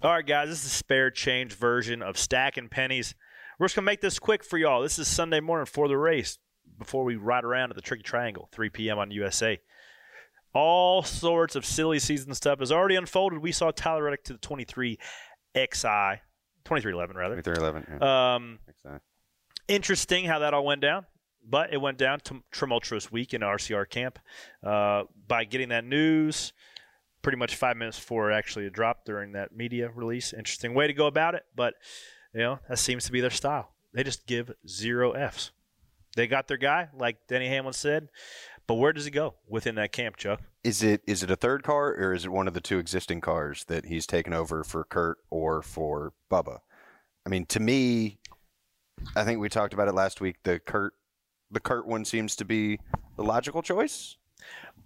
All right, guys, this is a spare change version of stacking pennies. We're just gonna make this quick for y'all. This is Sunday morning for the race before we ride around at the Tricky Triangle, 3 p.m. on USA. All sorts of silly season stuff has already unfolded. We saw Tyler Reddick to the 23 XI, 2311 rather. 2311. Yeah. Um, Exactly. interesting how that all went down, but it went down to tumultuous week in RCR camp uh, by getting that news pretty much five minutes before actually it dropped during that media release. Interesting way to go about it, but you know that seems to be their style. They just give zero Fs. They got their guy, like Denny Hamlin said, but where does he go within that camp, Chuck? Is it is it a third car or is it one of the two existing cars that he's taken over for Kurt or for Bubba? I mean, to me, I think we talked about it last week. The Kurt, the Kurt one seems to be the logical choice.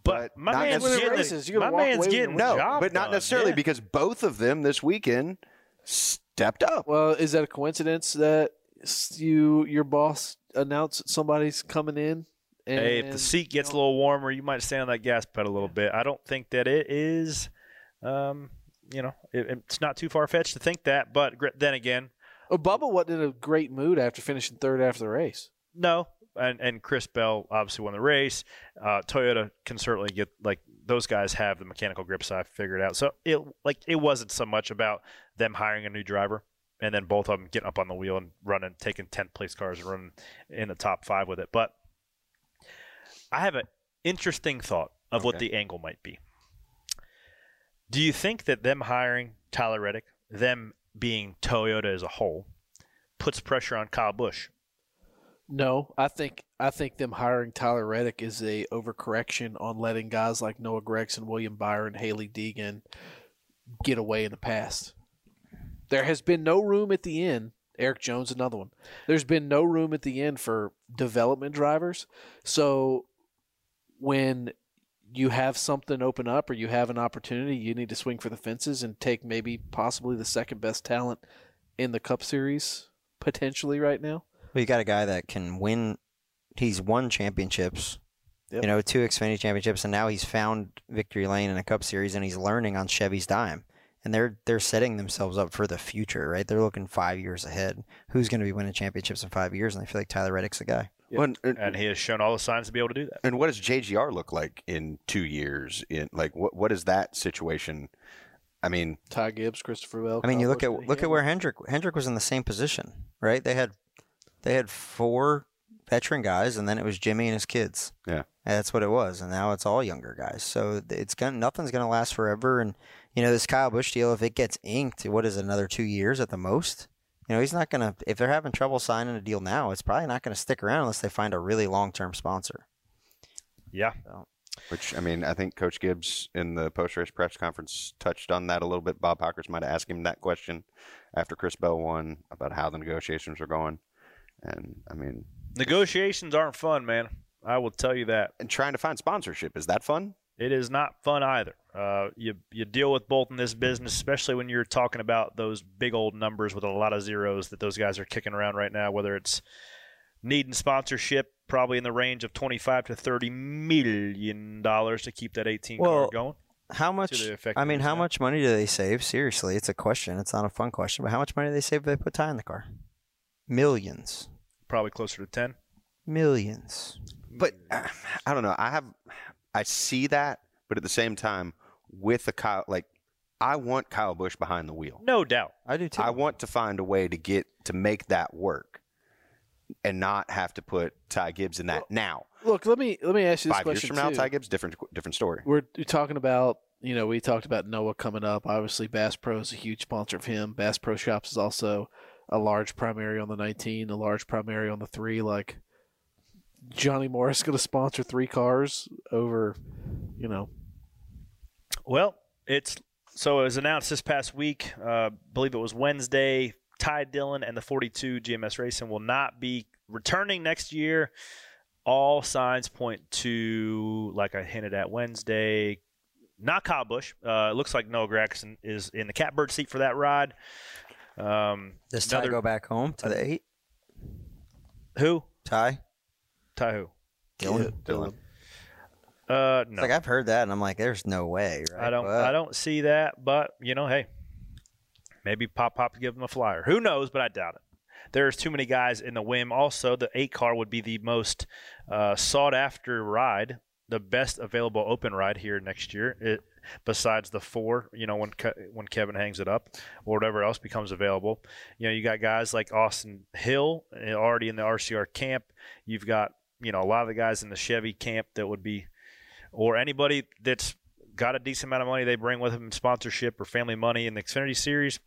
But, But my man's getting, races, you're my man's getting No, job but not done. necessarily Yeah. because both of them this weekend stepped up. Well, is that a coincidence that you your boss announced somebody's coming in? And, Hey, if the seat gets a little warmer, you might stand on that gas pedal a little bit. I don't think that it is, um, you know, it, it's not too far fetched to think that. But then again, Oh, Bubba wasn't in a great mood after finishing third after the race. no. And and Chris Bell obviously won the race. Uh, Toyota can certainly get like those guys have the mechanical grip side figured out. So it like it wasn't so much about them hiring a new driver and then both of them getting up on the wheel and running, taking tenth place cars and running in the top five with it. But I have an interesting thought of what the angle might be. Do you think that them hiring Tyler Reddick, them being Toyota as a whole, puts pressure on Kyle Busch? No, I think I think them hiring Tyler Reddick is a overcorrection on letting guys like Noah Gragson, William Byron, Hailie Deegan get away in the past. There has been no room at the end. Erik Jones, another one. There's been no room at the end for development drivers. So when you have something open up or you have an opportunity, you need to swing for the fences and take maybe possibly the second best talent in the Cup Series potentially right now. Well, you got a guy that can win. He's won championships, Yep. you know, two Xfinity championships, and now he's found victory lane in a Cup Series, and he's learning on Chevy's dime. And they're they're setting themselves up for the future, right? They're looking five years ahead. Who's going to be winning championships in five years? And I feel like Tyler Reddick's the guy. Yep. Well, and, And he has shown all the signs to be able to do that. and what does JGR look like in two years? In like what what is that situation? I mean, Ty Gibbs, Christopher Bell. I mean, you look at look at where Hendrick Hendrick was in the same position, right? They had they had four veteran guys, and then it was Jimmie and his kids. Yeah. And that's what it was, and now it's all younger guys. So it's gonna nothing's gonna last forever. And you know this Kyle Busch deal, if it gets inked, what is it, another two years at the most? You know he's not gonna. If they're having trouble signing a deal now, it's probably not gonna stick around unless they find a really long term sponsor. Yeah. which I mean, I think Coach Gibbs in the post race press conference touched on that a little bit. Bob Pockrass might have asked him that question after Chris Bell won about how the negotiations are going, and I mean, Negotiations aren't fun, man. I will tell you that. and trying to find sponsorship is that fun? It is not fun either. Uh, you you deal with both in this business, especially when you're talking about those big old numbers with a lot of zeros that those guys are kicking around right now. Whether it's needing sponsorship, probably in the range of twenty-five to thirty million dollars to keep that eighteen car Well, going. How much? the effect I mean, how now. much money do they save? Seriously, it's a question. It's not a fun question, but how much money do they save if they put Ty in the car? Millions, Probably closer to ten. millions. But uh, I don't know. I have, I see that, but at the same time, with the Kyle, like, I want Kyle Busch behind the wheel. No doubt. I do too. I want to find a way to get to make that work, and not have to put Ty Gibbs in that now. Look, let me let me ask you this Five years question from now, too. Ty Gibbs, different different story. We're we're talking about you know we talked about Noah coming up. Obviously, Bass Pro is a huge sponsor of him. Bass Pro Shops is also a large primary on the 19, a large primary on the three. Like Johnny Morris going to sponsor three cars over, you know, Well, it's so it was announced this past week. Uh, believe it was Wednesday. Ty Dillon and the 42 GMS Racing will not be returning next year. All signs point to, like I hinted at Wednesday, not Kyle Busch. Uh, it looks like Noah Gragson is in the catbird seat for that ride. Um, Does Ty another- go back home to the eight? who? Ty? Ty who? Dillon? Dillon. Uh, It's no. like I've heard that, and I'm like, there's no way, right? I don't. But I don't see that. But you know, hey, Maybe Pop Pop give him a flyer. Who knows? But I doubt it. There's too many guys in the whim. Also, the eight car would be the most uh, sought after ride, the best available open ride here next year. It, besides the four, you know, when Ke- when Kevin hangs it up or whatever else becomes available. You know, you got guys like Austin Hill uh, already in the RCR camp. You've got you know a lot of the guys in the Chevy camp that would be, or anybody that's got a decent amount of money they bring with them in sponsorship or family money in the Xfinity Series.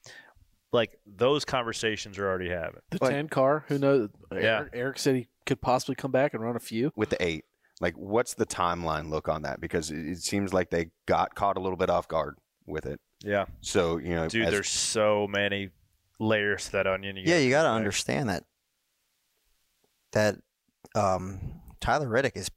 Like those conversations are already having. The But- ten car, who knows? Yeah. Aric, Aric said he could possibly come back and run a few. with the eight. Like, what's the timeline look on that? Because it, it seems like they got caught a little bit off guard with it. Yeah, So you know, dude, as- there's so many layers to that onion. Yeah, you got to understand that that um, Tyler Reddick is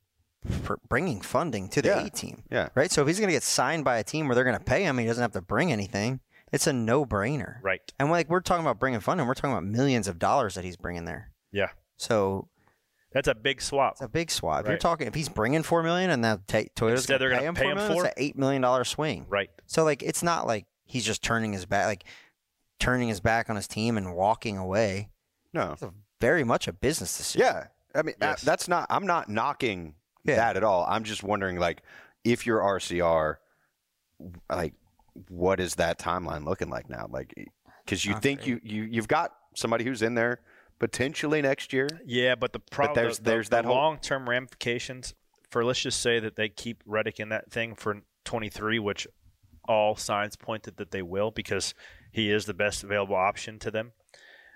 pr- bringing funding to the Yeah. A team. Yeah. Right. So if he's going to get signed by a team where they're going to pay him, he doesn't have to bring anything. It's a no-brainer. Right. And like we're talking about bringing funding, we're talking about millions of dollars that he's bringing there. Yeah. So That's a big swap. it's a big swap. If you're talking, if he's bringing four million and that ta- Toyota's Instead going they're to gonna pay pay him him four million, four? it's an eight million dollar swing. Right. So like it's not like he's just turning his back, like turning his back on his team and walking away. no, It's a, very much a business decision. yeah. I mean, that- Yes. that's not. I'm not knocking Yeah. that at all. I'm just wondering, like, if you're RCR, like, what is that timeline looking like now? Like, because you Not think you you you've got somebody who's in there potentially next year. Yeah, but the problem there's- the, the- there's the that whole- long-term ramifications for let's just say that they keep Reddick in that thing for 23, which all signs pointed that they will because he is the best available option to them.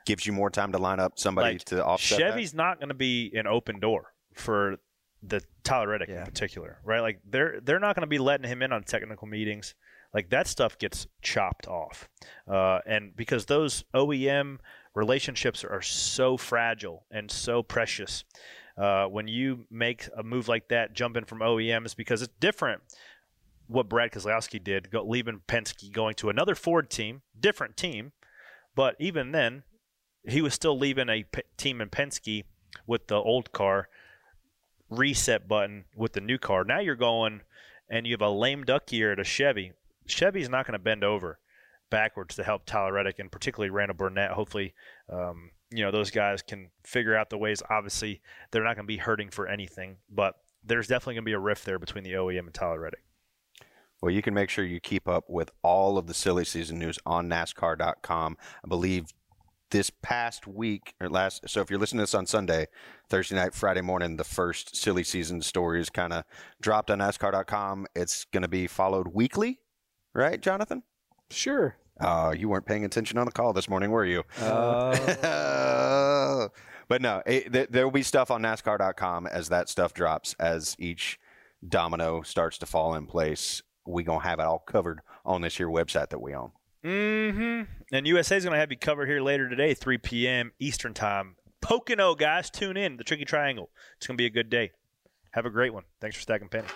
Gives you more time to line up somebody Like, to offset. that. Chevy's not going to be an open door for the Tyler Reddick Yeah. in particular, right? Like they're they're not going to be letting him in on technical meetings. Like that stuff gets chopped off, uh, and because those OEM relationships are so fragile and so precious, uh, when you make a move like that, jumping from OEMs because it's different. What Brad Keselowski did, go, leaving Penske, going to another Ford team, different team, but even then, he was still leaving a p- team in Penske with the old car reset button with the new car. Now you're going and you have a lame duck year at a Chevy. Chevy's not going to bend over backwards to help Tyler Reddick and particularly Randall Burnett. Hopefully, um, you know those guys can figure out the ways. Obviously, they're not going to be hurting for anything, but there's definitely going to be a rift there between the OEM and Tyler Reddick. Well, you can make sure you keep up with all of the silly season news on NASCAR.com. I believe this past week or last. So if you're listening to this on Sunday, Thursday night, Friday morning, the first silly season stories kind of dropped on NASCAR.com. It's going to be followed weekly, right, Jonathan? Sure. Uh, you weren't paying attention on the call this morning, were you? Uh, but no, it, th- there will be stuff on NASCAR.com as that stuff drops, as each domino starts to fall in place. We gonna have it all covered on this here website that we own. Mm-hmm. And USA is going to have you covered here later today, 3 p.m. Eastern Time. Pocono, guys, tune in. The Tricky Triangle. It's going to be a good day. Have a great one. Thanks for stacking penny.